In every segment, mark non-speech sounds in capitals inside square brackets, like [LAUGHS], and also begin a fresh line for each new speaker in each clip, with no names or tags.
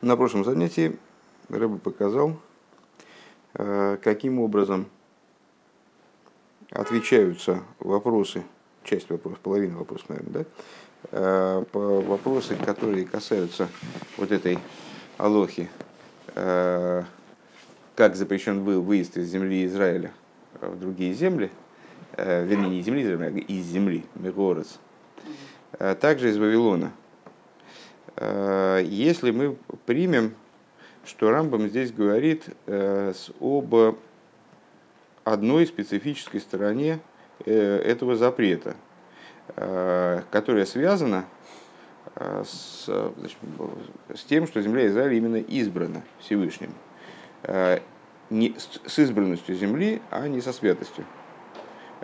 На прошлом занятии Рэба показал, э, каким образом отвечаются вопросы, часть вопросов, половина вопросов, наверное, да? Э, по вопросы, которые касаются вот этой алохи, э, как запрещен был выезд из земли Израиля в другие земли, вернее, не земли Израиля, а из земли, Мегорец, также из Вавилона – если мы примем, что Рамбам здесь говорит э, об одной специфической стороне э, этого запрета, которая связана с, значит, с тем, что земля Израиля именно избрана Всевышним. Не, с избранностью земли, а не со святостью.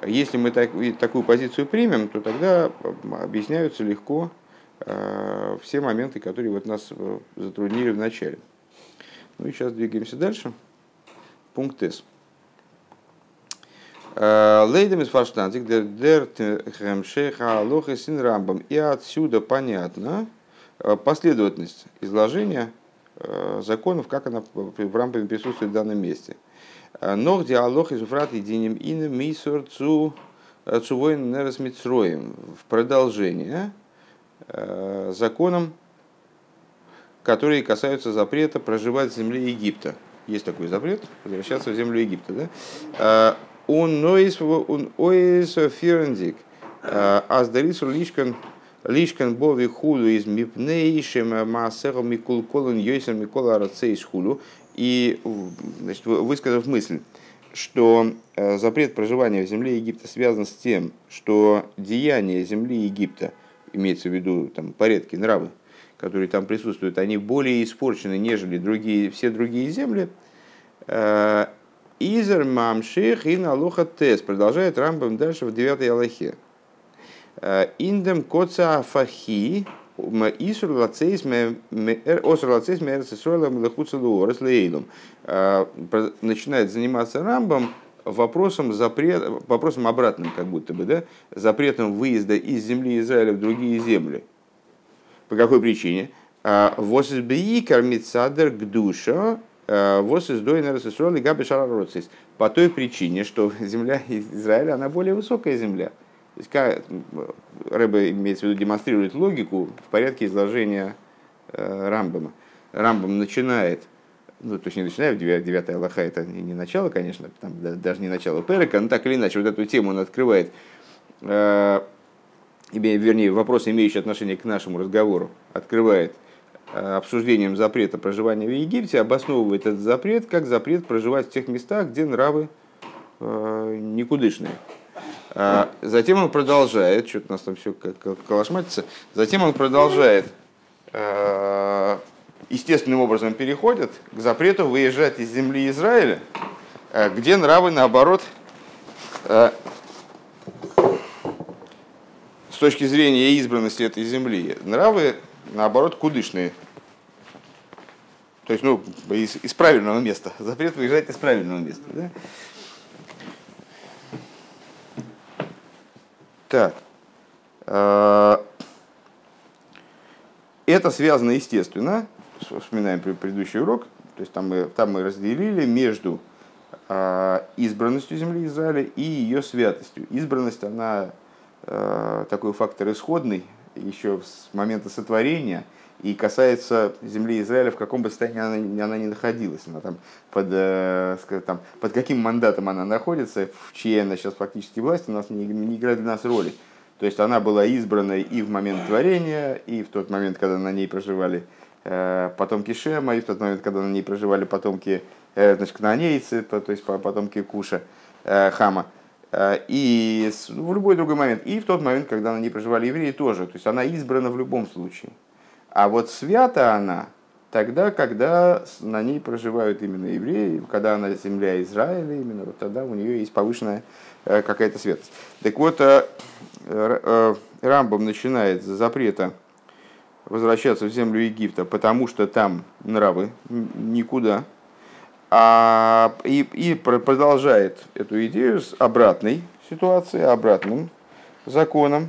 Если мы так, такую позицию примем, то тогда объясняются легко Э, все моменты, которые вот нас э, затруднили в начале. Ну и сейчас двигаемся дальше. Пункт С. Э, Лейдем из фарштантик дерт хемшеха алоха син рамбам. И отсюда понятно последовательность изложения законов, как она в рамбаме присутствует в данном месте. Ног диалог из уфрат единим иным мисор цу цувоин нерасмитсроем. В продолжение Э, законам, которые касаются запрета проживать в земле Египта. Есть такой запрет, возвращаться в землю Египта. Да? Он нойс он ойс фирендик. Аздарису лишкан лишкан бови худу из мипнейшем маасеру микул колон йойсер микола арацейс худу. И значит, высказав мысль, что э, запрет проживания в земле Египта связан с тем, что деяния земли Египта – имеется в виду там, порядки, нравы, которые там присутствуют, они более испорчены, нежели другие, все другие земли. Э, Изер мамших и налоха тес. Продолжает Рамбам дальше в 9 Аллахе. Э, Индем коца афахи Исур. Э, начинает заниматься Рамбом вопросом, запрет, вопросом обратным, как будто бы, да, запретом выезда из земли Израиля в другие земли. По какой причине? А, вос из бейкар митсадер к душа, а, вос из дойнер сесроли габи. По той причине, что [LAUGHS] земля Израиля, она более высокая земля. То есть, как Рэбе имеется в виду, демонстрирует логику в порядке изложения э, Рамбама. Рамбам начинает ну, то есть не начиная, 9 Аллаха это не начало, конечно, там, даже не начало Перека, но так или иначе, вот эту тему он открывает, э, вернее, вопрос, имеющий отношение к нашему разговору, открывает э, обсуждением запрета проживания в Египте, обосновывает этот запрет как запрет проживать в тех местах, где нравы э, никудышные. А затем он продолжает, что-то у нас там все калашматится, затем он продолжает э, естественным образом переходят к запрету выезжать из земли Израиля, э, где нравы, наоборот, э, с точки зрения избранности этой земли, нравы, наоборот, кудышные. То есть, ну, из, из правильного места. Запрет выезжать из правильного места. Да? Так. Э, это связано, естественно, вспоминаем предыдущий урок, то есть там мы, там мы разделили между э, избранностью земли Израиля и ее святостью. Избранность, она э, такой фактор исходный еще с момента сотворения и касается земли Израиля, в каком бы состоянии она, она ни находилась. Она там под, э, там, под каким мандатом она находится, в чьей она сейчас фактически власти, у нас не, не играет для нас роли. То есть она была избрана и в момент творения, и в тот момент, когда на ней проживали Э, потомки Шема, и в тот момент, когда на ней проживали потомки, э, значит, кнанейцы, то есть потомки Куша, э, Хама, и в любой другой момент, и в тот момент, когда на ней проживали евреи тоже, то есть она избрана в любом случае. А вот свята она тогда, когда на ней проживают именно евреи, когда она земля Израиля, именно вот тогда у нее есть повышенная какая-то святость. Так вот, Рамбом начинает с запрета возвращаться в землю Египта, потому что там нравы никуда. А, и, и продолжает эту идею с обратной ситуацией, обратным законом,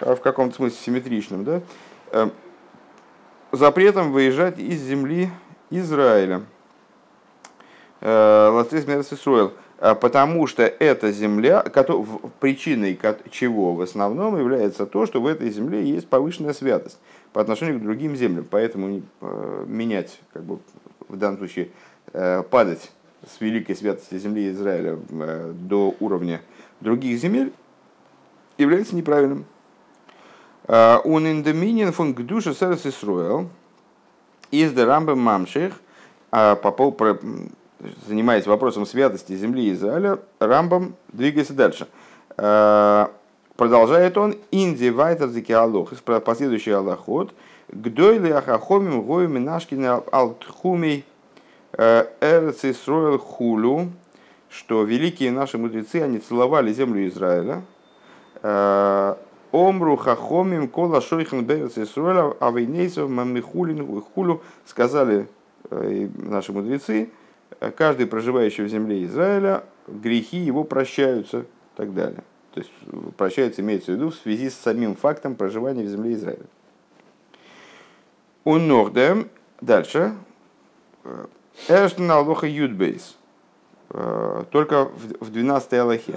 в каком-то смысле симметричным. Да? Эм, запретом выезжать из земли Израиля. Лацис Мерсисруэл. Потому что эта земля, причиной чего в основном является то, что в этой земле есть повышенная святость по отношению к другим землям. Поэтому э, менять, как бы, в данном случае, э, падать с великой святости земли Израиля э, до уровня других земель является неправильным. Он индоминин фон гдуша сэрс Исруэл из Дерамбе Мамших, по поводу занимаясь вопросом святости земли Израиля, Рамбам двигается дальше. Продолжает он, инди вайтер алох, последующий аллахот, гдойли ахахомим гоюми нашкина алтхумей эрци строил хулю, что великие наши мудрецы, они целовали землю Израиля, Омру хахомим кола шойхан берец Исруэля, а вейнейсов мамихулин хулю, сказали э, наши мудрецы, каждый проживающий в земле Израиля, грехи его прощаются и так далее. То есть прощается, имеется в виду, в связи с самим фактом проживания в земле Израиля. У Нордем, дальше, Эштен Аллоха Юдбейс, только в 12 Аллахе.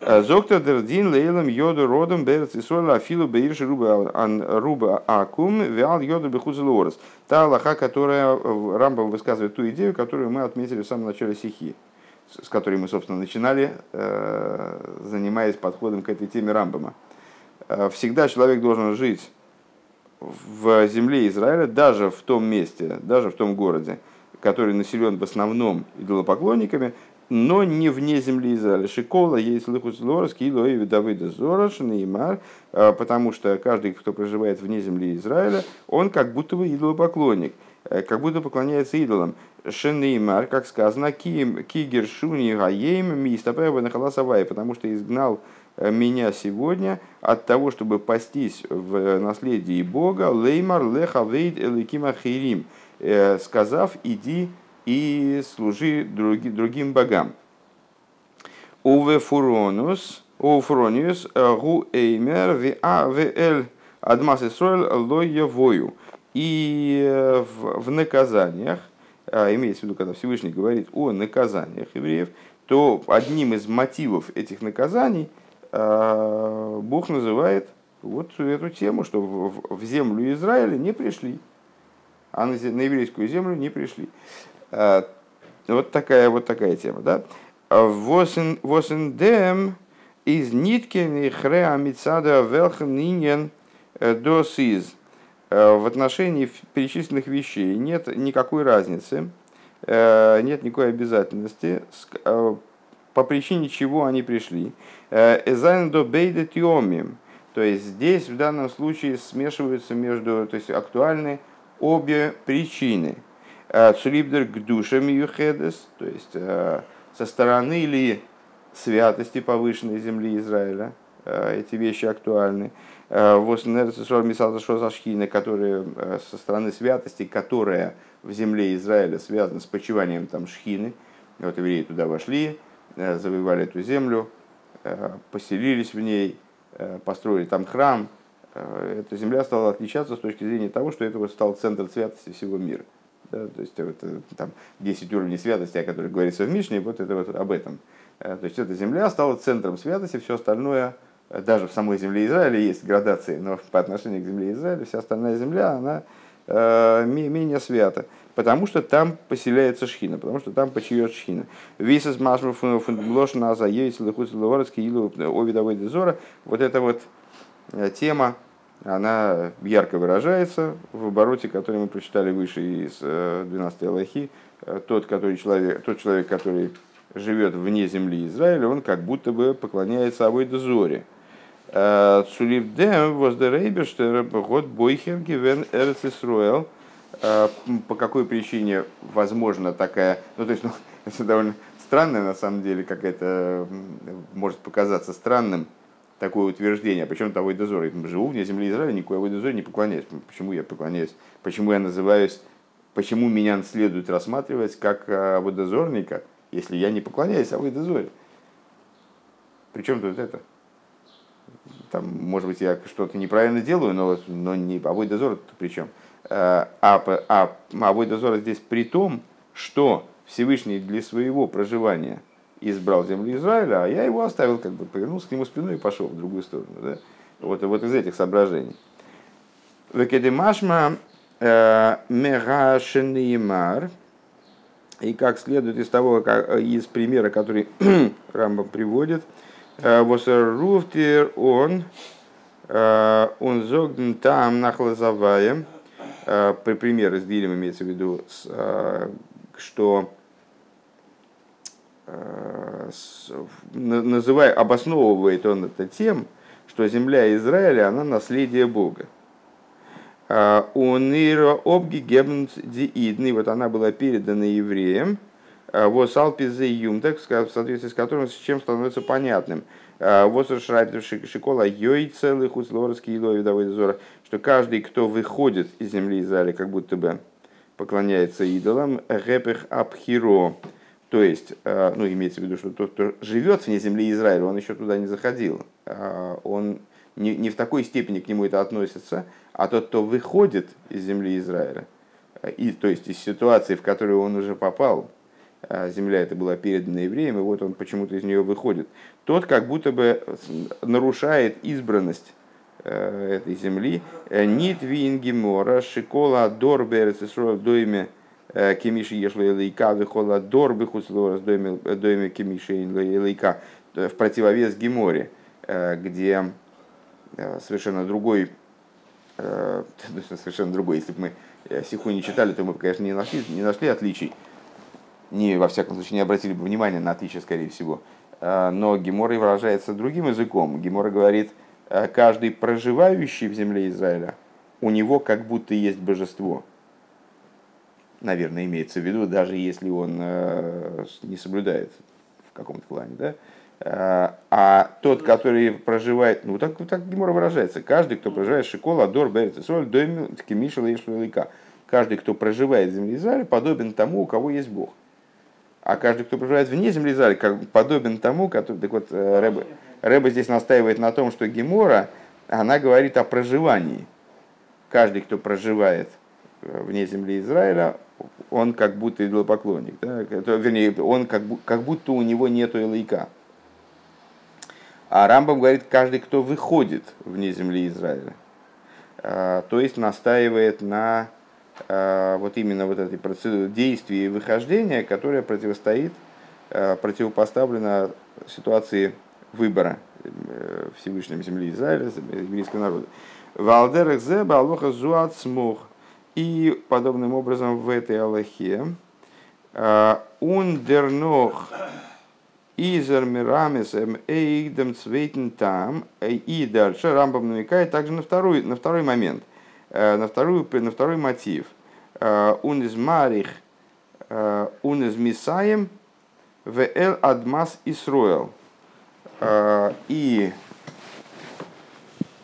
Зоктор Дердин Лейлом Йоду Родом Берц Исруэл Афилу Беирш Руба Акум Виал Йоду Бехузелорес. Та Аллаха, которая Рамбам высказывает ту идею, которую мы отметили в самом начале стихи с которой мы, собственно, начинали, э, занимаясь подходом к этой теме Рамбама. Э, всегда человек должен жить в земле Израиля, даже в том месте, даже в том городе, который населен в основном идолопоклонниками, но не вне земли Израиля. Шикола есть лыхус лорос, килоеви Давида Зорош, Неймар, э, потому что каждый, кто проживает вне земли Израиля, он как будто бы идолопоклонник. Э, как будто поклоняется идолам. Шенеймар, как сказано, кигершуни гаейм мистапэва нахаласавай, потому что изгнал э, меня сегодня от того, чтобы пастись в наследии Бога, леймар лехавейд эликима хирим, э, сказав, иди и служи други, другим богам. Уве фуронус, у фурониус, гу эймер, ви а, ви эль, адмас исроэль, лой вою. И э, в, в наказаниях, а, имеется в виду, когда Всевышний говорит о наказаниях евреев, то одним из мотивов этих наказаний а, Бог называет вот эту тему, что в, в землю Израиля не пришли, а на, на еврейскую землю не пришли. А, вот такая вот такая тема, да? Восендем из ниткин и хреа мицада велхен нинен э, досиз. Э, в отношении перечисленных вещей нет никакой разницы, э, нет никакой обязательности, э, по причине чего они пришли. Эзайн до бейда тиомим. То есть здесь в данном случае смешиваются между, то есть актуальны обе причины. Цулибдер к душам юхедес, то есть со стороны ли святости повышенной земли Израиля, эти вещи актуальны. Шхина, которые э, со стороны святости, которая в земле Израиля связана с почиванием там Шхины. Вот евреи туда вошли, э, завоевали эту землю, э, поселились в ней, построили там храм. Эта земля стала отличаться с точки зрения того, что это вот стал центр святости всего мира. Да, то есть вот, там 10 уровней святости, о которых говорится в Мишне, вот это вот об этом. То есть эта земля стала центром святости, все остальное даже в самой земле Израиля есть градации, но по отношению к земле Израиля вся остальная земля, она э, менее свята, потому что там поселяется шхина, потому что там почиет шхина. Висас машму фундлошна за ейс лихус ловорецкий илу овидовой дезора. Вот эта вот э, тема, она ярко выражается в обороте, который мы прочитали выше из 12 э, Аллахи. Э, тот, который человек, тот человек, который живет вне земли Израиля, он как будто бы поклоняется Авойда Зоре. Цуливдем воздерейбештер год бойхер гивен эрцисруэл. По какой причине возможно такая... Ну, то есть, ну, [LAUGHS] это довольно странное, на самом деле, как это может показаться странным, такое утверждение. Причем того и дозор. Я живу вне земли Израиля, никакой авой дозор не поклоняюсь. Почему я поклоняюсь? Почему я называюсь... Почему меня следует рассматривать как аводозорника, если я не поклоняюсь аводозоре? Причем тут это? Там, может быть, я что-то неправильно делаю, но, но не обой дозор, при чем? А, а, а Авойда здесь при том, что Всевышний для своего проживания избрал землю Израиля, а я его оставил, как бы повернулся к нему спиной и пошел в другую сторону. Да? Вот, вот из этих соображений. Векедемашма э, мегашенеймар, и как следует из того, как, из примера, который [CLEARS THROAT] Рамбам приводит, э, Восеруфтир он, э, он зогден там нахлазаваем, при пример из Дилем имеется в виду, что называя, обосновывает он это тем, что земля Израиля, она наследие Бога. А, Унира обгигебнт диидный, вот она была передана евреям, а, вот алпизе юмтек, в соответствии с которым с чем становится понятным. А, вот шрайбер шикола йой целых условский илой видовой дозора, что каждый, кто выходит из земли Израиля, как будто бы поклоняется идолам, репех абхиро, то есть, ну, имеется в виду, что тот, кто живет вне земли Израиля, он еще туда не заходил, он не, не в такой степени к нему это относится, а тот, кто выходит из земли Израиля, и, то есть из ситуации, в которую он уже попал, земля эта была передана евреям, и вот он почему-то из нее выходит, тот как будто бы нарушает избранность э, этой земли. Нит вингемора шикола дор берецесрол дойме э, кемиши ешла лейка вихола дор бихуслорас дойме кемиши лейка в противовес Геморе, э, где совершенно другой Э, [LAUGHS] совершенно другой. Если бы мы э, Сиху не читали, то мы бы, конечно, не нашли, не нашли отличий. Не, во всяком случае, не обратили бы внимания на отличия, скорее всего. Э, но Гемора выражается другим языком. Гемора говорит, каждый проживающий в земле Израиля, у него как будто есть божество. Наверное, имеется в виду, даже если он не соблюдает в каком-то плане. Да? А, а тот, который проживает, ну так, так Гемора выражается, каждый, кто проживает Шикола, Дор, Берец, Соль, Доймил, Шлилика. Каждый, кто проживает в земле Израиля, подобен тому, у кого есть Бог. А каждый, кто проживает вне земли Израиля, как подобен тому, который... Так вот, э, Рэба, Рэба здесь настаивает на том, что Гемора, она говорит о проживании. Каждый, кто проживает э, вне земли Израиля, он как будто идолопоклонник. Да? Вернее, он как, как будто у него нету элайка. А Рамбам говорит, каждый, кто выходит вне земли Израиля, а, то есть настаивает на вот именно вот этой процедуре действия и выхождения, которая противостоит, а, противопоставлена ситуации выбора э, Всевышнем земли Израиля, еврейского народа. Валдерах зеба алоха зуат смух. И подобным образом в этой Аллахе ундернох Изер Мирамис Эйдем Цвейтен Там. И дальше Рамбам намекает также на второй, на второй момент, э, на, вторую, на второй мотив. Он из Марих, он из Мисаем, в Эл Адмас Исруэл. И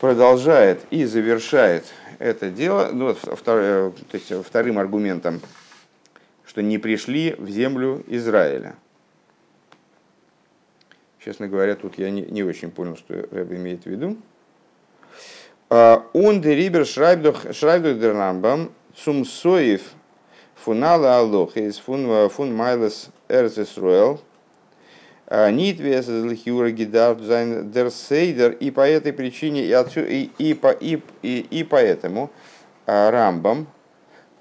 продолжает и завершает это дело, ну, втор, э, то есть вторым аргументом, что не пришли в землю Израиля. Честно говоря, тут я не, не очень понял, что Рэб имеет в виду. Он дерибер шрайбдох дер рамбам цум соев фунала алох из фун фун майлес эрцес руэл нит вес лихюра гидар дер сейдер. И по этой причине и, отсю, и, и, по, и, и, и поэтому а, Рамбам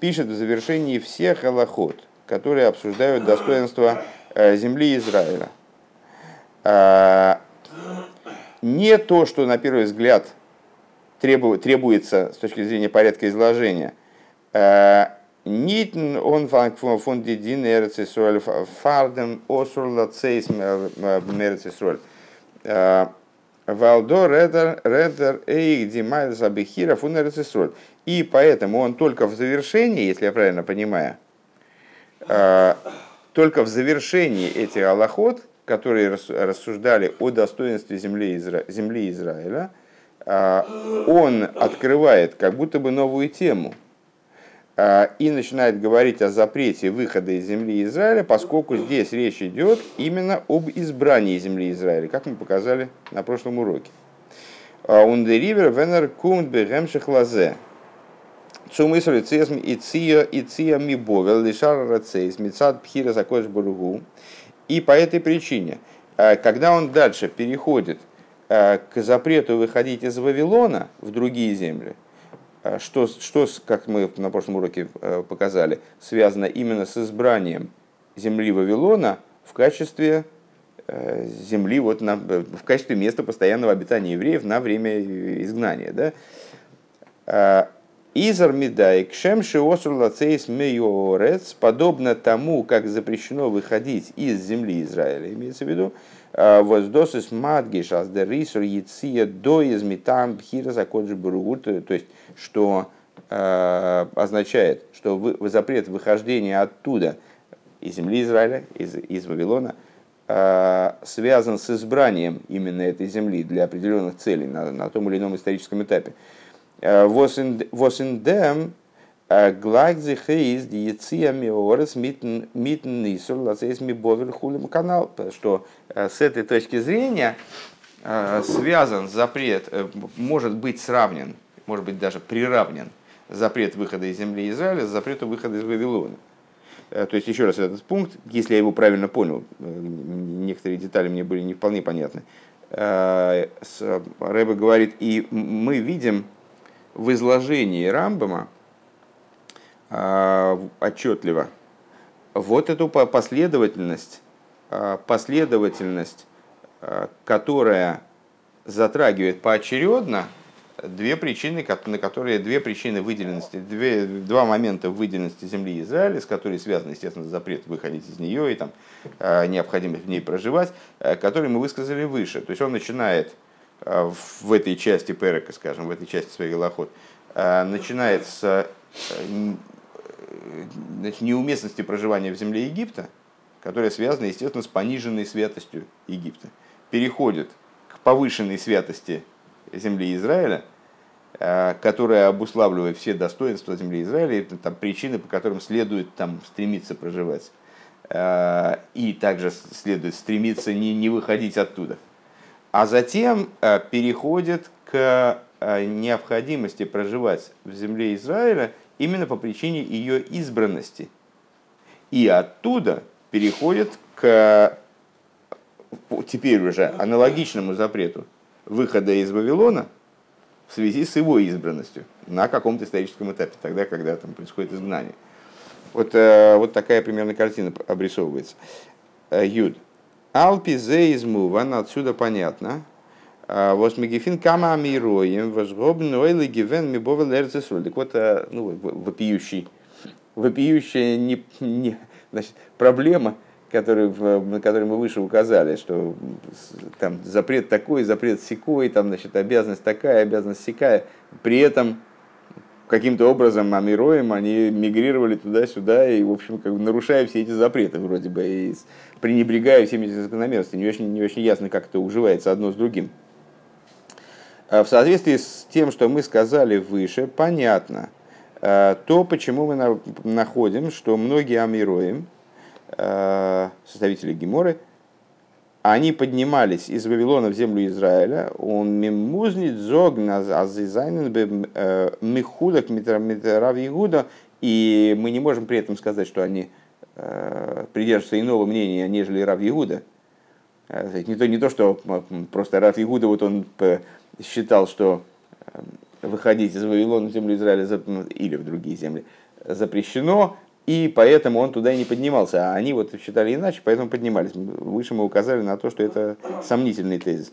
пишет в завершении всех аллахот, которые обсуждают достоинство э, земли Израиля – а, не то, что на первый взгляд требуется с точки зрения порядка изложения. А, Нитн он фон дидин эрцисроль фарден осур лацейс мерцисроль. А, Валдо редер редер эйх димайль забихира фун. И поэтому он только в завершении, если я правильно понимаю, только в завершении этих аллахот которые рассуждали о достоинстве земли, Изра... земли Израиля, он открывает как будто бы новую тему а, и начинает говорить о запрете выхода из земли Израиля, поскольку здесь речь идет именно об избрании земли Израиля, как мы показали на прошлом уроке. Ундеривер венер кумт бегемших лазе. Цумыср и цезм и ция и ция ми бовел лишар рацейс мецад пхира закош бургу. И по этой причине, э, когда он дальше переходит к запрету выходить из Вавилона в другие земли, э, что, что, как мы на прошлом уроке показали, связано именно с избранием земли Вавилона в качестве земли, вот на, в качестве места постоянного обитания евреев на время изгнания. Да? Изар медай кшем шиосур лацейс мейорец, подобно тому, как запрещено выходить из земли Израиля, имеется в виду, а, воздосис мадгиш аздерисур яция до измитам пхира закоджи буругу, то есть, что э, означает, что вы, запрет выхождения оттуда, из земли Израиля, из, из Вавилона, э, связан с избранием именно этой земли для определенных целей на, на том или ином историческом этапе. Was ist die Jetzia Миорес митн нисур лацейс ми бовер хулим канал. Что с этой точки зрения связан запрет, может быть сравнен, может быть даже приравнен запрет выхода из земли Израиля с запретом выхода из Вавилона. То есть, еще раз, этот пункт, если я его правильно понял, некоторые детали мне были не вполне понятны. Рэба говорит, и мы видим, в изложении Рамбама отчетливо вот эту последовательность, а, последовательность, а, которая затрагивает поочередно две причины, на которые две причины выделенности, две, два момента выделенности земли Израиля, с которыми связаны, естественно, запрет выходить из нее и там, необходимость в ней проживать, которые мы высказали выше. То есть он начинает в этой части Перека, скажем, в этой части своих голоход, начинается э, значит, неуместности проживания в земле Египта, которая связана, естественно, с пониженной святостью Египта, переходит к повышенной святости земли Израиля, которая обуславливает все достоинства земли Израиля, это там причины, по которым следует там стремиться проживать. И также следует стремиться не, не выходить оттуда – а затем э, переходит к э, необходимости проживать в земле Израиля именно по причине ее избранности. И оттуда переходит к теперь уже аналогичному запрету выхода из Вавилона в связи с его избранностью на каком-то историческом этапе, тогда, когда там происходит изгнание. Вот, э, вот такая примерно картина обрисовывается. Юд. Алпи зейзмуван, отсюда понятно. А, Восмегефин кама амироем, возгобн ойлы гивен мибовел эрцесроль. Так вот, э, ну, вопиющий, вопиющая не, не, значит, проблема, которую, на которую мы выше указали, что там запрет такой, запрет секой, там, значит, обязанность такая, обязанность секая. При этом каким-то образом амироем они мигрировали туда-сюда и, в общем, как бы нарушая все эти запреты вроде бы, и пренебрегая всеми этими закономерностями. Не очень, не очень ясно, как это уживается одно с другим. А в соответствии с тем, что мы сказали выше, понятно а, то, почему мы находим, что многие амироем, а, составители Геморы, они поднимались из Вавилона в землю Израиля, он мимузнит зог азизайнен э, михудак митрав Ягуда, и мы не можем при этом сказать, что они э, придерживаются иного мнения, нежели Рав Ягуда. Э, не то, не то, что просто Рав Ягуда, вот он считал, что выходить из Вавилона в землю Израиля или в другие земли запрещено, и поэтому он туда и не поднимался. А они вот считали иначе, поэтому поднимались. Выше мы указали на то, что это сомнительный тезис.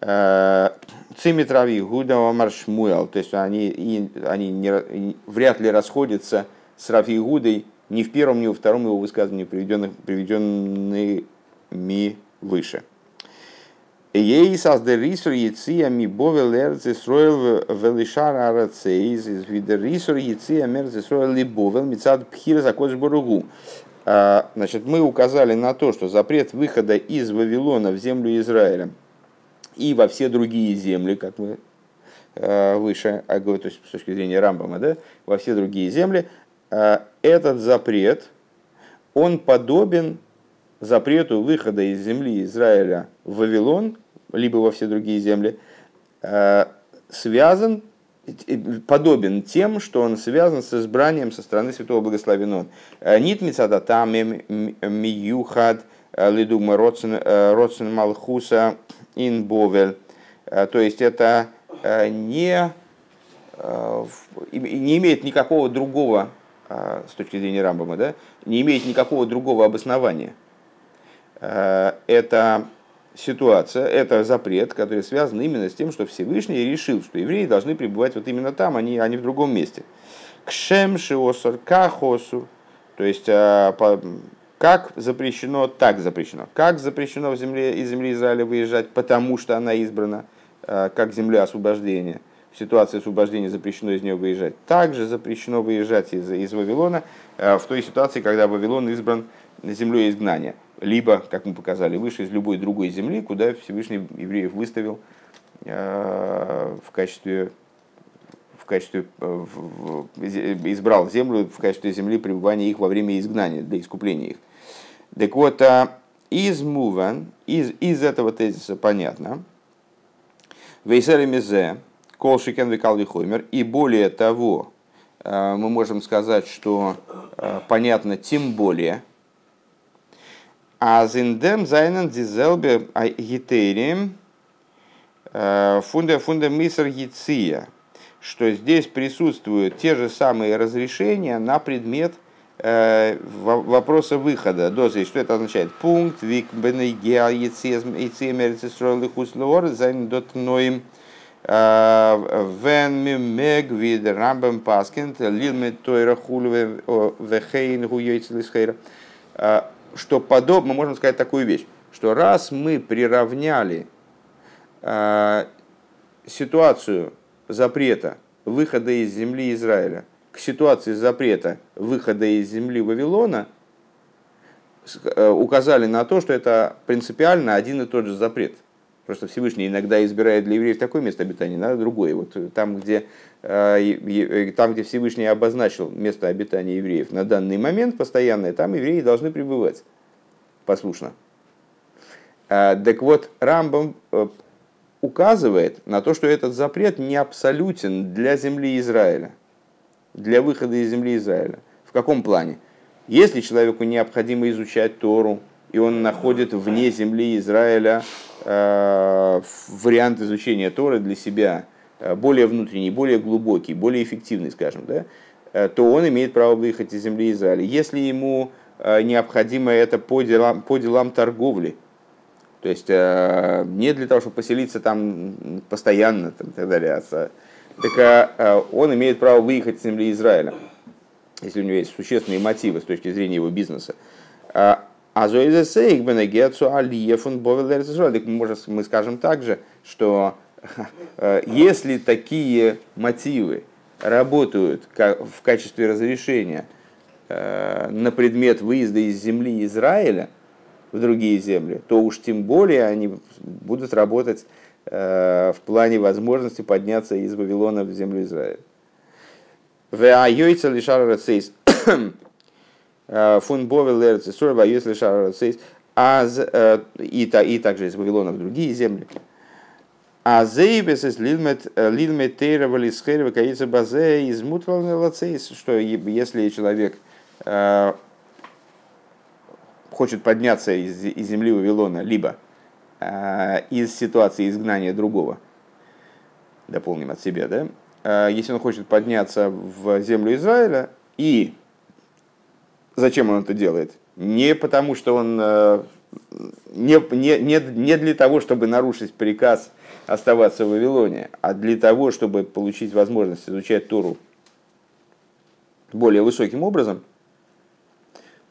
Э, Цимитрави Гуда Маршмуэл, то есть они, и, они не, вряд ли расходятся с Рафи Гудой ни в первом, ни во втором его высказывании, приведенных, приведенными выше. Ей создер рисур яция ми бовел эрц Исроэл велишар арацейз из видер рисур яция мерц Исроэл ли бовел мицад пхир закодж боругу. А, значит, мы указали на то, что запрет выхода из Вавилона в землю Израиля и во все другие земли, как мы а, выше, а, то есть с точки зрения Рамбама, да, во все другие земли, этот запрет, он подобен запрету выхода из земли Израиля в Вавилон, либо во все другие земли, э, связан подобен тем, что он связан с избранием со стороны Святого Благословенного. Нит мицада там миюхад лидума родсен малхуса ин бовель. То есть это не, не имеет никакого другого, с точки зрения Рамбама, да, не имеет никакого другого обоснования. Это ситуация, это запрет, который связан именно с тем, что Всевышний решил, что евреи должны пребывать вот именно там, а не, а не в другом месте. Кшем шиосор кахосу, то есть а, как запрещено, так запрещено. Как запрещено в земле, из земли Израиля выезжать, потому что она избрана а, как земля освобождения. В ситуации освобождения запрещено из нее выезжать. Также запрещено выезжать из, из Вавилона в той ситуации, когда Вавилон избран землей изгнания либо, как мы показали выше, из любой другой земли, куда Всевышний евреев выставил э, в качестве в качестве э, избрал землю в качестве земли пребывания их во время изгнания, для искупления их. Так вот, а, из муван, из, из этого тезиса понятно, Вейсер Мизе, Кол Шикен Викал Вихоймер, и более того, э, мы можем сказать, что понятно тем более, а зиндем зайнен дизелбе гитерием фунда фунда мисер гиция, что здесь присутствуют те же самые разрешения на предмет э, вопроса выхода. Дозы, что это означает? Пункт, вик бенегеа зайн дот ноим э, вен ми мег вид рамбам паскент, лил ми тойра хулве вехейн гуйцелисхейра что подобно, мы можем сказать такую вещь, что раз мы приравняли э, ситуацию запрета выхода из земли Израиля к ситуации запрета выхода из земли Вавилона, э, указали на то, что это принципиально один и тот же запрет. Просто Всевышний иногда избирает для евреев такое место обитания, иногда другое. Вот там, где, э, там, где Всевышний обозначил место обитания евреев на данный момент постоянное, там евреи должны пребывать послушно. Э, так вот, Рамбам э, указывает на то, что этот запрет не абсолютен для земли Израиля, для выхода из земли Израиля. В каком плане? Если человеку необходимо изучать Тору, и он находит вне земли Израиля э, вариант изучения Торы для себя э, более внутренний, более глубокий, более эффективный, скажем, да, э, то он имеет право выехать из земли Израиля. Если ему необходимо это по делам, по делам торговли, то есть не для того, чтобы поселиться там постоянно там, и так далее, а, так он имеет право выехать из земли Израиля, если у него есть существенные мотивы с точки зрения его бизнеса. А Так мы скажем также, что э, если такие мотивы работают в качестве разрешения э, на предмет выезда из земли Израиля в другие земли, то уж тем более они будут работать э, в плане возможности подняться из Вавилона в землю Израиля. Э, фун Бовел Эрци Сурба, если Шарацейс, э, и, и также из Вавилона в другие земли. А зейбес из лилмет э, тейра валисхерва каица базе из мутвалнелацейс, что если человек хочет подняться из, из земли Вавилона, либо из ситуации изгнания другого, дополним от себя, да, если он хочет подняться в землю Израиля и Зачем он это делает? Не потому, что он э, не, не, не, не для того, чтобы нарушить приказ оставаться в Вавилоне, а для того, чтобы получить возможность изучать Туру более высоким образом,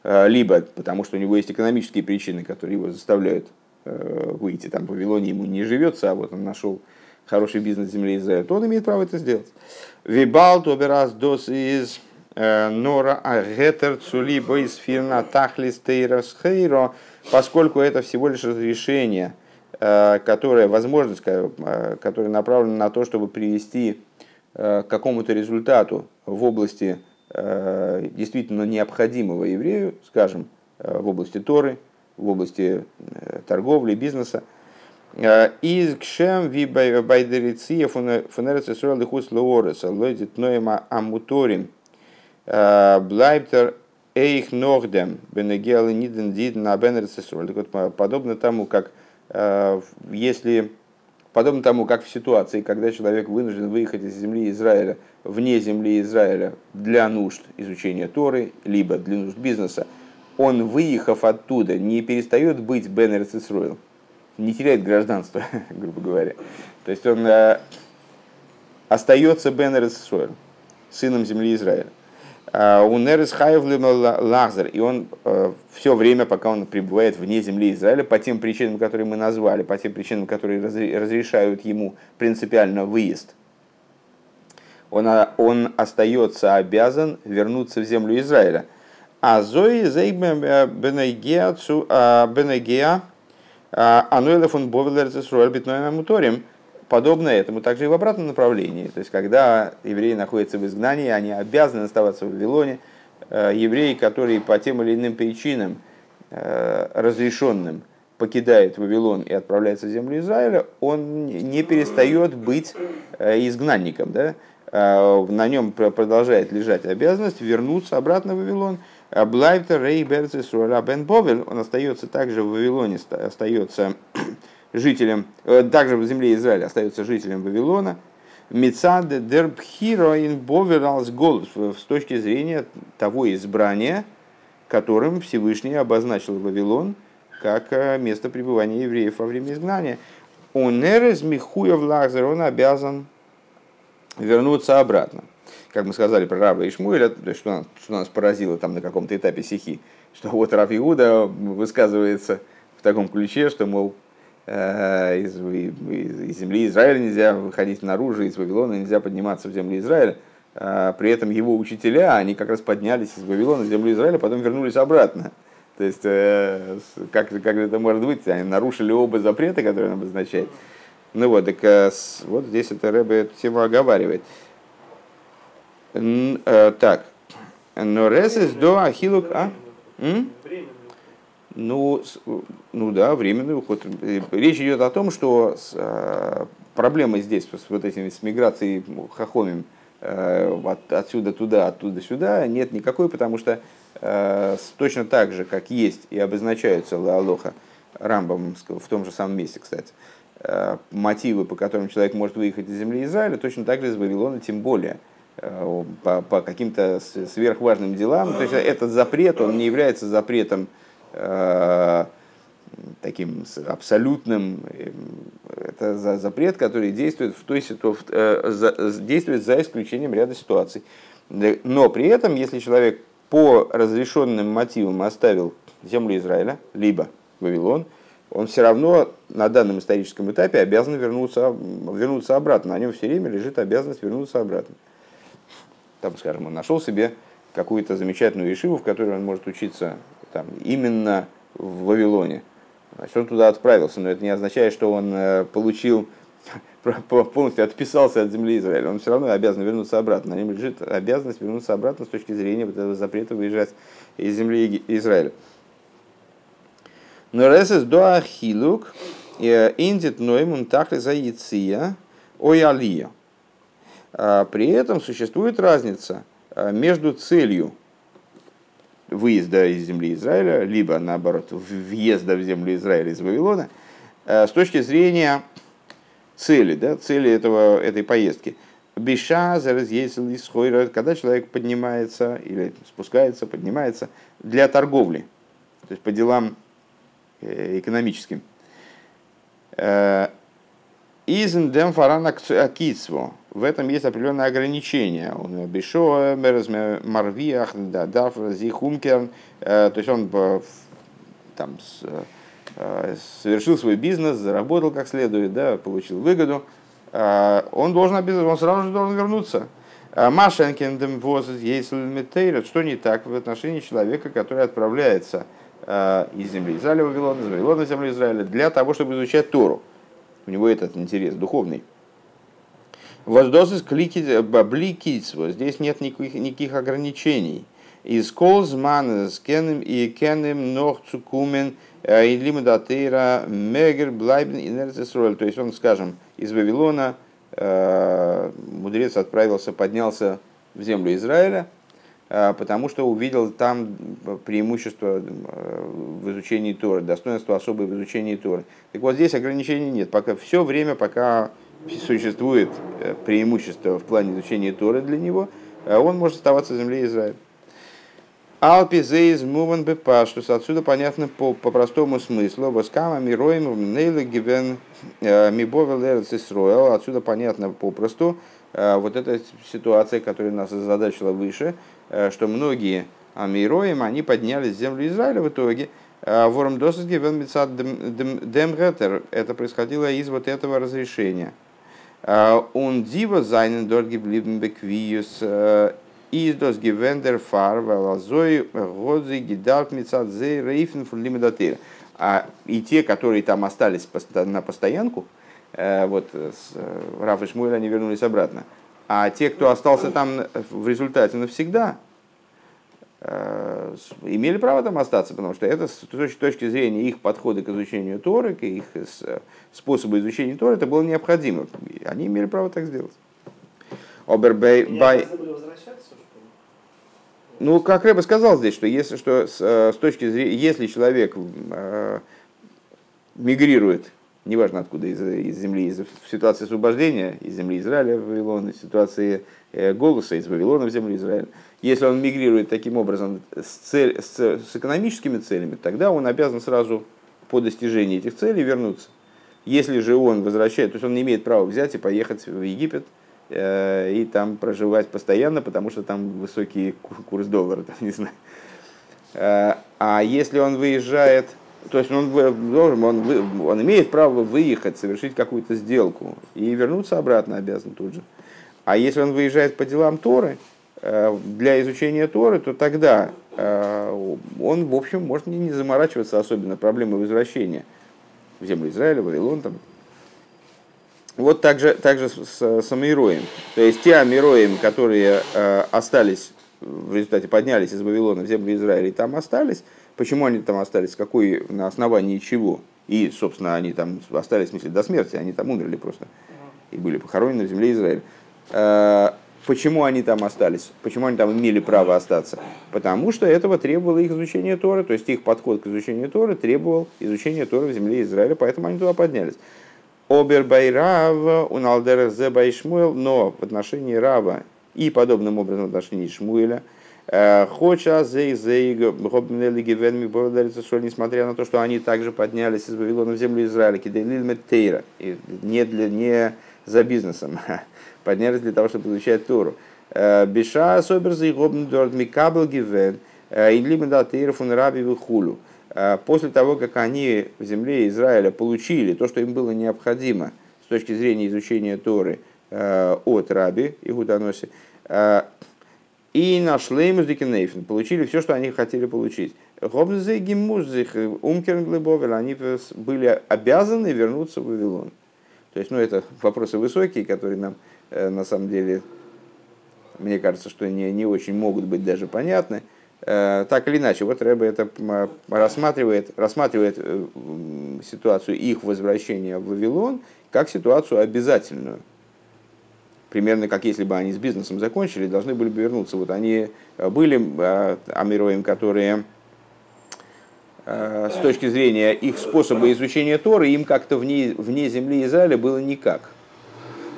э, либо потому, что у него есть экономические причины, которые его заставляют э, выйти. Там в Вавилоне ему не живется, а вот он нашел хороший бизнес земли Израиля, то он имеет право это сделать. Вибал тоберас дос из Нора Агетер Цули Бойсфирна Тахлис Тейрас Хейро, поскольку это всего лишь разрешение, э, которое, возможность, э, которая направлена на то, чтобы привести к какому-то результату в области действительно необходимого еврею, скажем, в области Торы, в области торговли, бизнеса, Из кшем ви байдериция фунерец Исруэл дыхус лоореса лойдит ноема амуторим блайптер эйх ногдем бенегел ниден дид на бенерец Исруэл. Подобно тому, как если подобно тому, как в ситуации, когда человек вынужден выехать из земли Израиля вне земли Израиля для нужд изучения Торы, либо для нужд бизнеса, он, выехав оттуда, не перестает быть Бен Исруэл, не теряет гражданство, [LAUGHS] грубо говоря. То есть он э, остается Бен Исруэл, сыном земли Израиля. А у Нерес Хайвлима Лазар, и он э, все время, пока он пребывает вне земли Израиля, по тем причинам, которые мы назвали, по тем причинам, которые разрешают ему принципиально выезд, он, он остается обязан вернуться в землю Израиля. А Зои Зейгме э, Бенегеа Ануэлефон Бовелер Зесруэль Битноем. Подобно этому также и в обратном направлении. То есть, когда евреи находятся в изгнании, они обязаны оставаться в Вавилоне. Э, евреи, которые по тем или иным причинам э, разрешенным покидает Вавилон и отправляется в землю Израиля, он не перестает быть изгнанником. Да? На нем продолжает лежать обязанность вернуться обратно в Вавилон – Блайвтер Рей Берцис Бен Бовель, он остается также в Вавилоне, остается жителем, э, также в земле Израиля остается жителем Вавилона. Мецад Дербхиро ин Бовелалс Голос с точки зрения того избрания, которым Всевышний обозначил Вавилон как э, место пребывания евреев во время изгнания. Он эрез Михуев Лазер, он обязан вернуться обратно как мы сказали про Раба и Шмуэля, что нас, что нас поразило там на каком-то этапе сихи, что вот Рав Иуда высказывается в таком ключе, что, мол, из, из, из земли Израиля нельзя выходить наружу, из Вавилона нельзя подниматься в землю Израиля. А при этом его учителя, они как раз поднялись из Вавилона в землю Израиля, потом вернулись обратно. То есть, э, как, как это может быть? Они нарушили оба запрета, которые он обозначает. Ну вот, так э, вот здесь это Рэбе эту тему оговаривает. Э, так. Но резес до ахилук... А? Ну, ну да, временный уход. Э, речь идет о том, что с, э, проблема здесь с вот этими с миграцией хохомим э, от, отсюда туда, оттуда сюда нет никакой, потому что э, точно так же, как есть и обозначаются лаалоха Рамбом в том же самом месте, кстати, э, мотивы, по которым человек может выехать из земли Израиля, точно так же из Вавилона, тем более – Э, по, по каким-то сверхважным делам. То есть этот запрет, он не является запретом таким абсолютным. Э, это за запрет, который действует, в той ситуации, э, действует за исключением ряда ситуаций. Но при этом, если человек по разрешенным мотивам оставил землю Израиля, либо Вавилон, он все равно на данном историческом этапе обязан вернуться, вернуться обратно. На нем все время лежит обязанность вернуться обратно там, скажем, он нашел себе какую-то замечательную ешиву, в которой он может учиться там, именно в Вавилоне. Значит, он туда отправился, но это не означает, что он э, получил, [LAUGHS] полностью отписался от земли Израиля. Он все равно обязан вернуться обратно. На нем лежит обязанность вернуться обратно с точки зрения вот этого запрета выезжать из земли Израиля. Но ресес до ахилук э, индит ноймун тахли за яция ой алия. А при этом существует разница а, между целью выезда из земли Израиля, либо наоборот въезда в землю Израиля из Вавилона, а, с точки зрения цели, да, цели этого, этой поездки. Биша, когда человек поднимается или спускается, поднимается для торговли, то есть по делам э, экономическим. Изен дем фарана кицво в этом есть определенное ограничение. Он бешо, марвиах, дав, зихумкерн. Э, то есть он э, там э, совершил свой бизнес, заработал как следует, да, получил выгоду. Он должен обязательно, он сразу же должен вернуться. Машенкин воз что не так в отношении человека, который отправляется из земли Израиля в Вавилон, из Вавилона в землю Израиля, для того, чтобы изучать Тору. У него этот интерес духовный. Воздосис бликиц, здесь нет никаких, никаких ограничений. Из колзман с кенем и кенем ног цукумен и лимудатейра мегер блайбен инерцисроль. То есть он, скажем, из Вавилона мудрец отправился, поднялся в землю Израиля, потому что увидел там преимущество в изучении Торы, достоинство особое в изучении Торы. Так вот здесь ограничений нет. Пока все время, пока существует э, преимущество в плане изучения Торы для него, э, он может оставаться в земле Израиля. Алпизейз муван что отсюда понятно по, по простому смыслу. Воскама мироем нейла гивен э, мибовел. Отсюда понятно попросту вот эта ситуация, которая нас озадачила выше, что многие амироем, они поднялись в землю Израиля в итоге. Ворм досыс гивен мецад демгетер. Это происходило из вот этого разрешения. Он дива зайнен dort geblieben bequius is das gewender far, weil azoi годзи гидарт мицад зе рейфен фун лимидатера. А и те, которые там остались на постоянку, вот с Раф и Шмуэль, они вернулись обратно. А те, кто остался там в результате навсегда, Э, имели право там остаться, потому что это с точки зрения их подхода к изучению Торы, к их способа изучения Торы, это было необходимо. Они имели право так сделать. Обербей, бай... Ну, как Рэба сказал здесь, что если что с, э, с точки зрения, если человек э, мигрирует, неважно откуда, из, из земли, из ситуации освобождения, из земли Израиля в Вавилон, из ситуации э, голоса из Вавилона в землю Израиля, если он мигрирует таким образом с, цель, с, с экономическими целями, тогда он обязан сразу по достижении этих целей вернуться. Если же он возвращает, то есть он не имеет права взять и поехать в Египет э, и там проживать постоянно, потому что там высокий курс доллара, [LAUGHS] там, не знаю. Э, а если он выезжает, то есть он, должен, он, он имеет право выехать, совершить какую-то сделку и вернуться обратно обязан тут же. А если он выезжает по делам Торы, Э, для изучения Торы, то тогда э, он, в общем, может не заморачиваться особенно проблемой возвращения в землю Израиля, Вавилон. Там. Вот так же, так же с, с Амироем. То есть те Амироем, которые э, остались, в результате поднялись из Вавилона в землю Израиля и там остались, почему они там остались, какой, на основании чего, и, собственно, они там остались, в смысле, до смерти, они там умерли просто и были похоронены в земле Израиля Почему они там остались? Почему они там имели право остаться? Потому что этого требовало их изучение Торы, то есть их подход к изучению Торы требовал изучения Торы в земле Израиля, поэтому они туда поднялись. Обер Байрав, Уналдер Зебайшмуэл, но в отношении Рава и подобным образом в отношении Шмуэля, Хоча зей несмотря на то, что они также поднялись из Вавилона в землю Израиля, тейра, не, для, не за бизнесом, [LAUGHS] поднялись для того, чтобы изучать Тору. Биша особерзы гобн дорт микабл гивен, э, инлимеда тейрфун раби вихулю. После того, как они в земле Израиля получили то, что им было необходимо с точки зрения изучения Торы от раби и Гуданоси, и нашли муздикинейфен, получили все, что они хотели получить. Гобнзы гиммузых, умкерн они были обязаны вернуться в Вавилон. То есть, ну, это вопросы высокие, которые нам Э, на самом деле, мне кажется, что не, не очень могут быть даже понятны. Э, так или иначе, вот Рэбе это рассматривает, рассматривает э, ситуацию их возвращения в Вавилон как ситуацию обязательную. Примерно как если бы они с бизнесом закончили, должны были бы вернуться. Вот они были амироем, которые с точки зрения их способа изучения Торы, им как-то вне, вне земли Израиля было никак.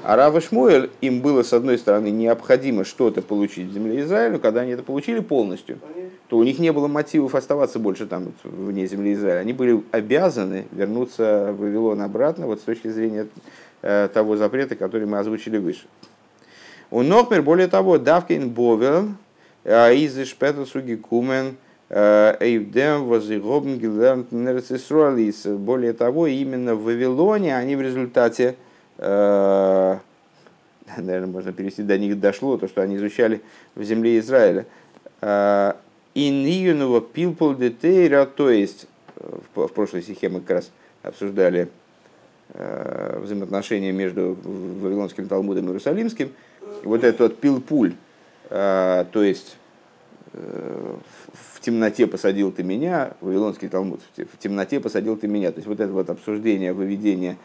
А Рава Шмуэль, им было, с одной стороны, необходимо что-то получить в земле Израиля, когда они это получили полностью, то у них не было мотивов оставаться больше там, вне земли Израиля. Они были обязаны вернуться в Вавилон обратно, вот с точки зрения э, того запрета, который мы озвучили выше. У Нохмер, более того, Давкин Бовел, из Шпетасуги Кумен, Эйвдем, Возигобн, Гилернт, Более того, именно в Вавилоне они в результате наверное, можно перевести, до них дошло, то, что они изучали в земле Израиля. Иньюнова пилпол детейра, то есть в прошлой стихе мы как раз обсуждали взаимоотношения между Вавилонским Талмудом и Иерусалимским. Вот этот вот пилпуль, то есть в темноте посадил ты меня, Вавилонский Талмуд, в темноте посадил ты меня. То есть вот это вот обсуждение, выведение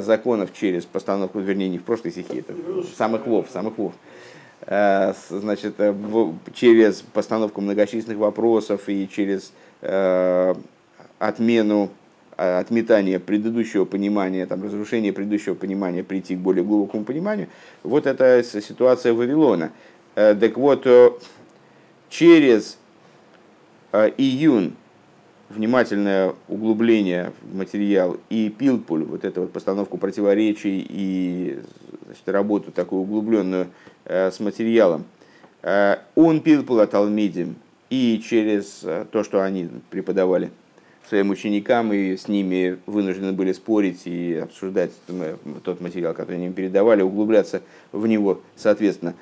законов через постановку, вернее, не в прошлой стихе, это самых вов, самых вов, значит, через постановку многочисленных вопросов и через отмену отметание предыдущего понимания, там, разрушение предыдущего понимания, прийти к более глубокому пониманию, вот это ситуация Вавилона. Э, так вот, э, через э, июнь внимательное углубление в материал и пилпуль, вот эту вот постановку противоречий и значит, работу такую углубленную с материалом, он пилпул от и через то, что они преподавали – своим ученикам и с ними вынуждены были спорить и обсуждать тот материал, который они им передавали, углубляться в него, соответственно.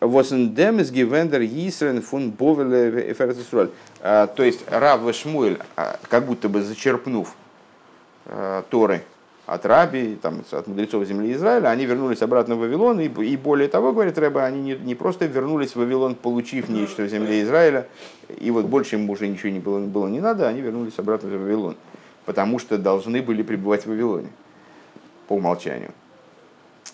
Восендем из Гивендер Йисрен фун Бовеле То есть Рав Шмуэль, а, как будто бы зачерпнув а, Торы от Раби, там, от мудрецов земли Израиля, они вернулись обратно в Вавилон, и, и более того, говорит Рэба, они не, не просто вернулись в Вавилон, получив нечто в земле Израиля, и вот больше им уже ничего не было, было не надо, они вернулись обратно в Вавилон, потому что должны были пребывать в Вавилоне по умолчанию.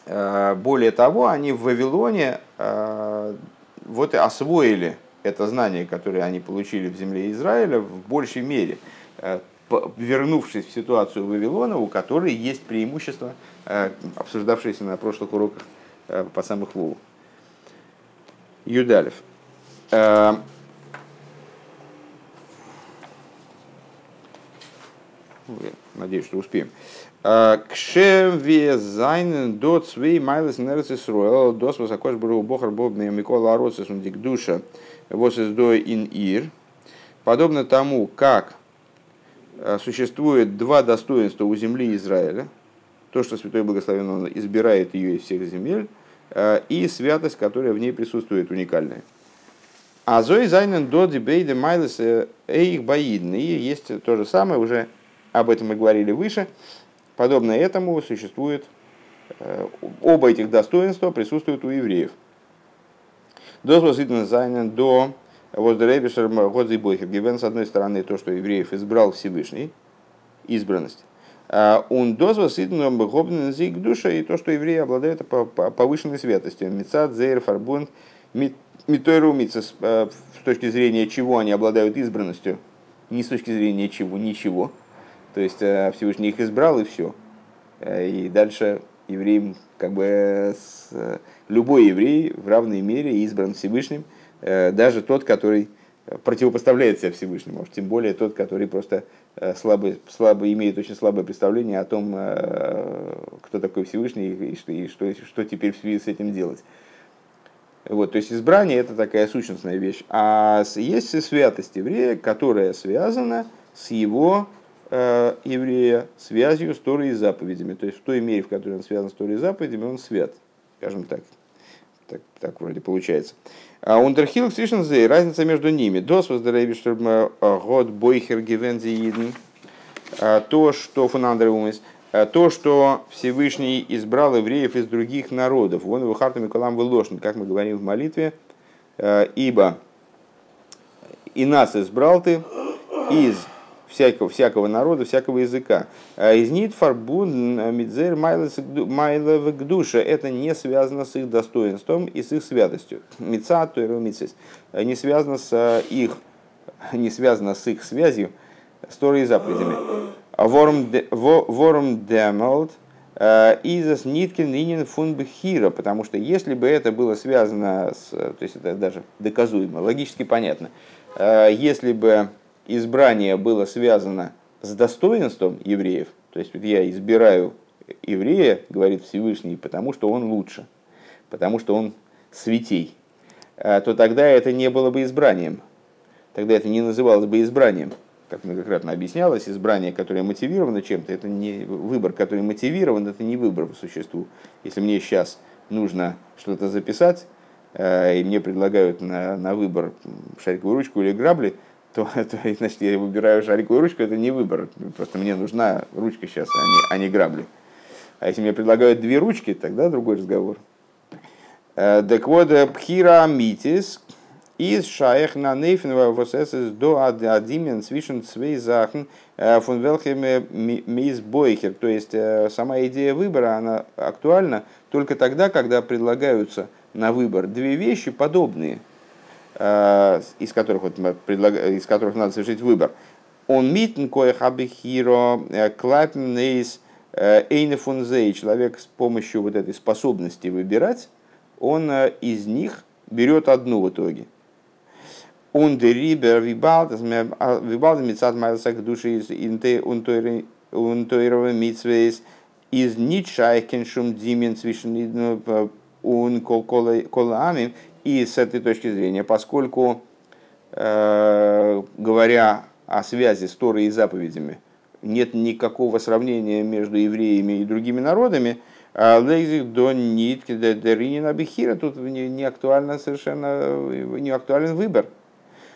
А, более того, они в Вавилоне а, вот и освоили это знание, которое они получили в земле Израиля в большей мере а, вернувшись в ситуацию Вавилона, у которой есть преимущество, э, обсуждавшееся на прошлых уроках э, по самых Вову. Юдалев. Э, надеюсь, что успеем. Кшеве зайнен дот свей майлес нерц Исруэл, дос высокош бру бохар бобный Микола Ароцис душа вос из ин ир. Подобно тому, как существует два достоинства у земли Израиля. То, что Святой Благословен Он избирает ее из всех земель, э, и святость, которая в ней присутствует, уникальная. А Зои Зайнен Доди Бейде Майлес Эйх Баидн. И есть то же самое, уже об этом мы говорили выше. Подобно этому существует, э, оба этих достоинства присутствуют у евреев. Дозвол Зайнен до вот Дрейбишер Годзи Бойхер с одной стороны, то, что евреев избрал Всевышний, избранность. Он дозва зиг душа, и то, что евреи обладают повышенной святостью. Мецад, Зейр, Фарбунд, Митойру Мицес, с точки зрения чего они обладают избранностью, не с точки зрения чего, ничего. То есть э, Всевышний их избрал и все. Э, и дальше евреям, как бы э, любой еврей в равной мере избран Всевышним – Э, даже тот, который противопоставляет себя Всевышнему, тем более тот, который просто э, слабо, слабо имеет очень слабое представление о том, э, кто такой Всевышний и что, и что, что теперь в связи с этим делать. Вот, то есть избрание это такая сущностная вещь. А есть святость еврея, которая связана с его э, еврея связью с Торой и заповедями. То есть в той мере, в которой он связан с Торой и заповедями, он свят, скажем так. Так, так вроде получается. А Ундерхилл Свишензей, разница между ними. Дос воздарейбиштер а, год бойхер гивензи а, То, что фунандер умес, то, что Всевышний избрал евреев из других народов. Вон его хартами колам выложен, как мы говорим в молитве. Ибо и нас избрал ты из всякого, всякого народа, всякого языка. А из нит фарбун мидзер майловик душа. Это не связано с их достоинством и с их святостью. Мица, то Не связано с их, [LAUGHS] не связано с их связью с Торой и заповедями. Ворум демолд э, изас ниткин нинин фун бхира, потому что если бы это было связано с, то есть это даже доказуемо, логически понятно, э, если бы избрание было связано с достоинством евреев, то есть я избираю еврея, говорит Всевышний, потому что он лучше, потому что он святей, а, то тогда это не было бы избранием. Тогда это не называлось бы избранием. Как многократно объяснялось, избрание, которое мотивировано чем-то, это не выбор, который мотивирован, это не выбор по существу. Если мне сейчас нужно что-то записать, а, и мне предлагают на, на выбор шариковую ручку или грабли, то, [LAUGHS] то значит, я выбираю шариковую ручку, это не выбор. Просто мне нужна ручка сейчас, а не, а не грабли. А если мне предлагают две ручки, тогда другой разговор. Э, так вот, э, пхира митис, из шаях на нейфен восэсэс до адимен свишен цвей захн фон велхеме мис бойхер. То есть сама идея выбора, она актуальна только тогда, когда предлагаются на выбор две вещи подобные, из которых, вот, из которых надо совершить выбор. Он митн кое хабихиро клапн нейс эйнефунзей. Человек с помощью вот этой способности выбирать, он из них берет одну в итоге – он дерибер вибалдес мецад майлсак души из унтойрова митсвейс из нитшайкеншум димен свишен ун колами. И с этой точки зрения, поскольку, э, говоря о связи с Торой и заповедями, нет никакого сравнения между евреями и другими народами, а Лейзик до нитки деринина бихира тут не актуально совершенно не актуален выбор.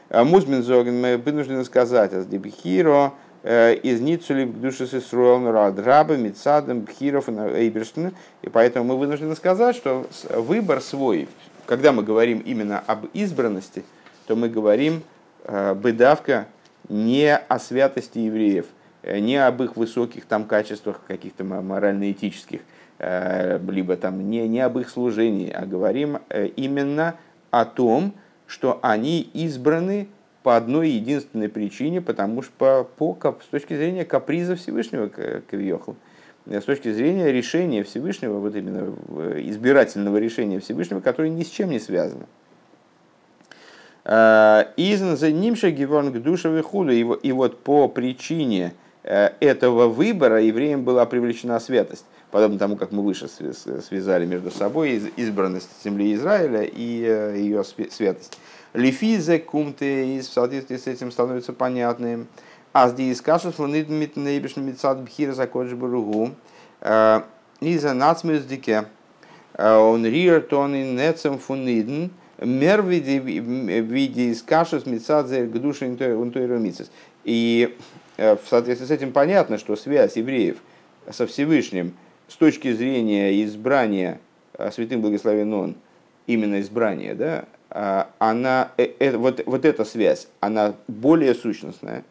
А Музмин Зоген мы вынуждены сказать, а Дебихиро э, из Ницули к душе Сисруэл Раба, Мицадом, Бхиров и Эйберштин. И поэтому мы вынуждены сказать, что выбор свой, когда мы говорим именно об избранности, то мы говорим э, быдавка не о святости евреев, э, не об их высоких там качествах каких-то морально-этических, либо там не, не об их служении, а говорим именно о том, что они избраны по одной единственной причине, потому что по, по, с точки зрения каприза Всевышнего Кавиохла, с точки зрения решения Всевышнего, вот именно избирательного решения Всевышнего, которое ни с чем не связано. Э, Изн за нимша геворн к душевой худу. И вот по причине э, этого выбора евреям была привлечена святость подобно тому, как мы выше связали между собой избранность земли Израиля и э, ее святость. Лифизе кумте в соответствии с этим становится понятным. А здесь кашус ланидмит нейбишн митсад бхира за баругу. Э, Иза нацмюздике. Э, он риертон и нецем фуниден. Мер виде из кашус митсад за гдуши И в соответствии с этим понятно, что связь евреев со Всевышним – с точки зрения избрания а, святым благословен он, именно избрание, да, а, она, э, э, вот, вот эта связь, она более сущностная,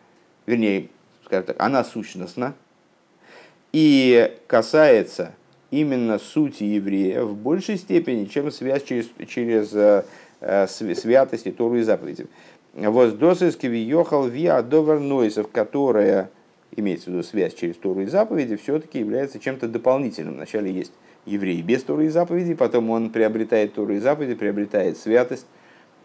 вернее, скажем так, она сущностна и касается именно сути еврея в большей степени, чем связь через, через э, святость и Тору и заповеди. Воздосыски виехал виа довар нойсов, которая имеется в виду связь через Тору и заповеди, все-таки является чем-то дополнительным. Вначале есть еврей без Торы и заповедей, потом он приобретает Тору и заповеди, приобретает святость,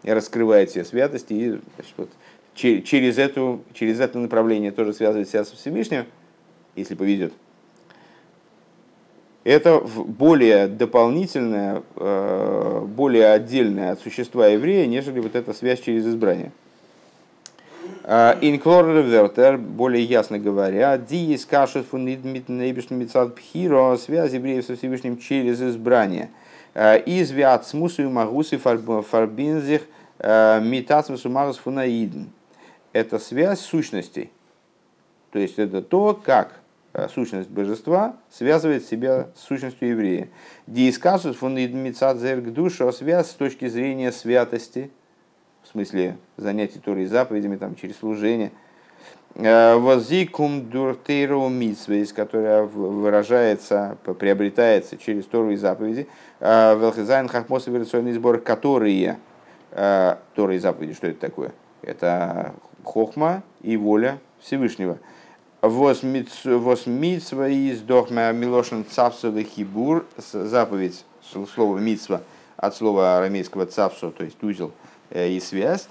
раскрывает все святости, и значит, вот, через, эту, через это направление тоже связывает себя со Всевышним, если повезет. Это более дополнительное, э, более отдельное от существа еврея, нежели вот эта связь через избрание. Инклор Ревертер, более ясно говоря, Диис Митцад Пхиро, связь евреев со Всевышним через избрание. Из Виат Смусу и Магусы Фарбинзих Митацму Сумагус Фунаидн. Это связь сущностей. То есть это то, как сущность божества связывает себя с сущностью еврея. Диискасус фун митцад зерг душа связь с точки зрения святости – в смысле занятий Торой заповедями, там, через служение. Э, Возикум дуртейру митсвейс, которая выражается, приобретается через Тору и заповеди. Э, Велхизайн хахмос эволюционный сбор, которые э, Торы и заповеди, что это такое? Это хохма и воля Всевышнего. Вос митсва из дохма милошин цапсовый хибур, заповедь, слово митсва, от слова арамейского цапсо, то есть узел – Э, и связь.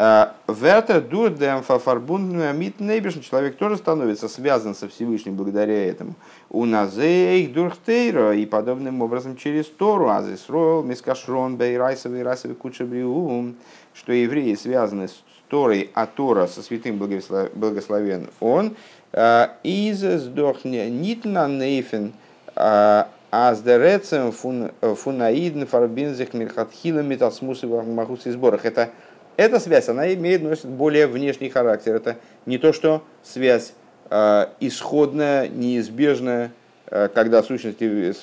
А, Вертер дурдем фафарбундную мит нейбишн. Человек тоже становится связан со Всевышним благодаря этому. У назей дурхтейра и подобным образом через Тору. Азис ройл, мискашрон, бейрайсовый, райсовый кучабриум. Что евреи связаны с Торой, а Тора со святым благословен он. А, из сдохне нитна нейфен а, Аздерецем фунаидн фарбинзих мирхатхила метасмусы махус и сборах. Это, эта связь, она имеет носит более внешний характер. Это не то, что связь э, исходная, неизбежная, э, когда сущность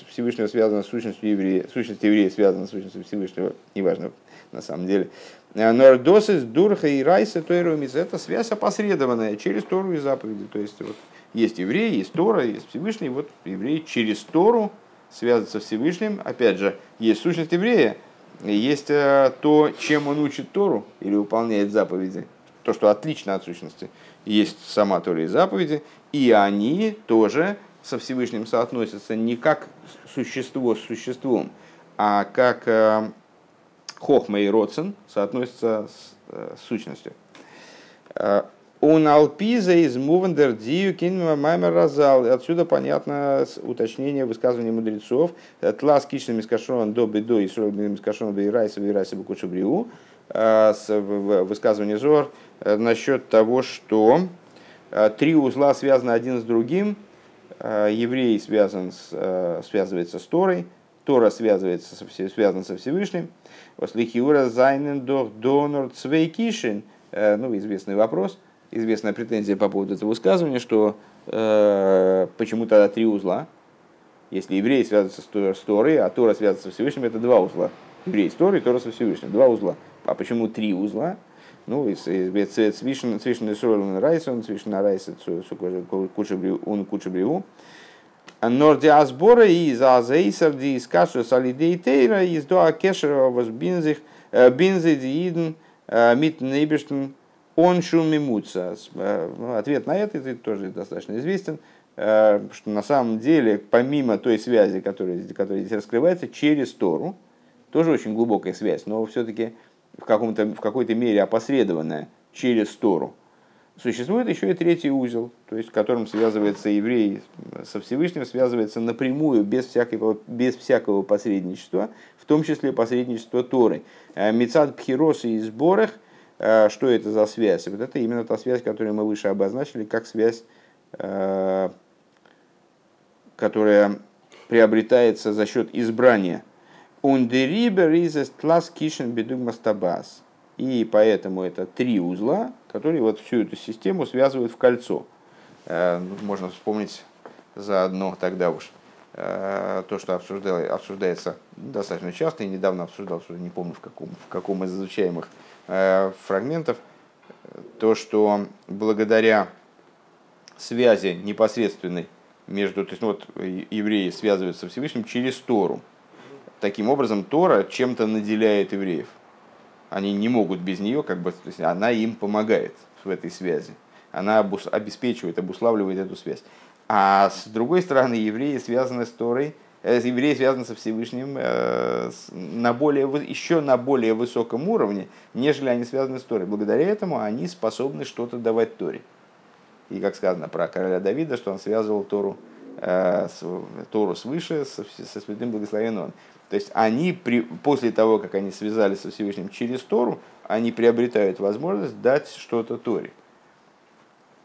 Всевышнего связана с сущностью еврея, сущность еврея связана с сущностью Всевышнего, неважно, на самом деле. Нордосис, Дурха и Райса, Тойрумис – это связь опосредованная через Тору и заповеди. То есть вот, есть евреи, есть Тора, есть Всевышний. Вот евреи через Тору связываются с Всевышним. Опять же, есть сущность еврея, есть э, то, чем он учит Тору или выполняет заповеди, то, что отлично от сущности. Есть сама Тора и заповеди, и они тоже со Всевышним соотносятся не как существо с существом, а как э, хохма и роцен соотносятся с, э, сущностью. Он алпиза из мувендер дию маймер разал. Отсюда понятно уточнение высказывания мудрецов. Тлас кишным искашон до бедо и срок искашон до ирайса в ирайса букучу бриу. Высказывание Зор э, насчет того, что э, три узла связаны один с другим. Э, еврей связан с, связывается с Торой, Тора связывается со, связан со Всевышним. Лихиура зайнен дох донор цвейкишин. Ну, известный вопрос – известная претензия по поводу этого высказывания, что э, почему тогда три узла? Если евреи связываются с Торой, а Тора связывается со Всевышним, это два узла. Евреи с Торой, Тора со Всевышним, два узла. А почему три узла? Ну, свишен Исруэлен Райсон, свишен Райса он Кучебриу. Норди Асбора и за Азейсер ди скашу салидей тейра из до Акешера воз э, бинзы дииден мит нейбештен он шумимуца. Ответ на это, тоже достаточно известен, что на самом деле, помимо той связи, которая, которая здесь раскрывается, через Тору, тоже очень глубокая связь, но все-таки в, в какой-то мере опосредованная через Тору, существует еще и третий узел, то есть которым связывается еврей со Всевышним, связывается напрямую, без всякого, без всякого посредничества, в том числе посредничество Торы. Э, Мецад Пхироса и сборах – Э, что это за связь? Вот это именно та связь, которую мы выше обозначили, как связь, э, которая приобретается за счет избрания. Ундерибер из класс кишен бедугмастабас. И поэтому это три узла, которые вот всю эту систему связывают в кольцо. Э, ну, можно вспомнить заодно тогда уж то, что обсуждается достаточно часто, и недавно обсуждал, что не помню в каком, в каком из изучаемых Э, фрагментов то, что благодаря связи непосредственной между, то есть ну, вот евреи связываются со Всевышним через Тору. Таким образом, Тора чем-то наделяет евреев. Они не могут без нее, как бы, то есть она им помогает в этой связи. Она обеспечивает, обуславливает эту связь. А с другой стороны, евреи связаны с Торой – Э, евреи связаны со Всевышним э, на более, еще на более высоком уровне, нежели они связаны с Торой. Благодаря этому они способны что-то давать Торе. И как сказано про короля Давида, что он связывал Тору, э, Тору свыше со, со святым благословенным. То есть они, при, после того, как они связались со Всевышним через Тору, они приобретают возможность дать что-то Торе.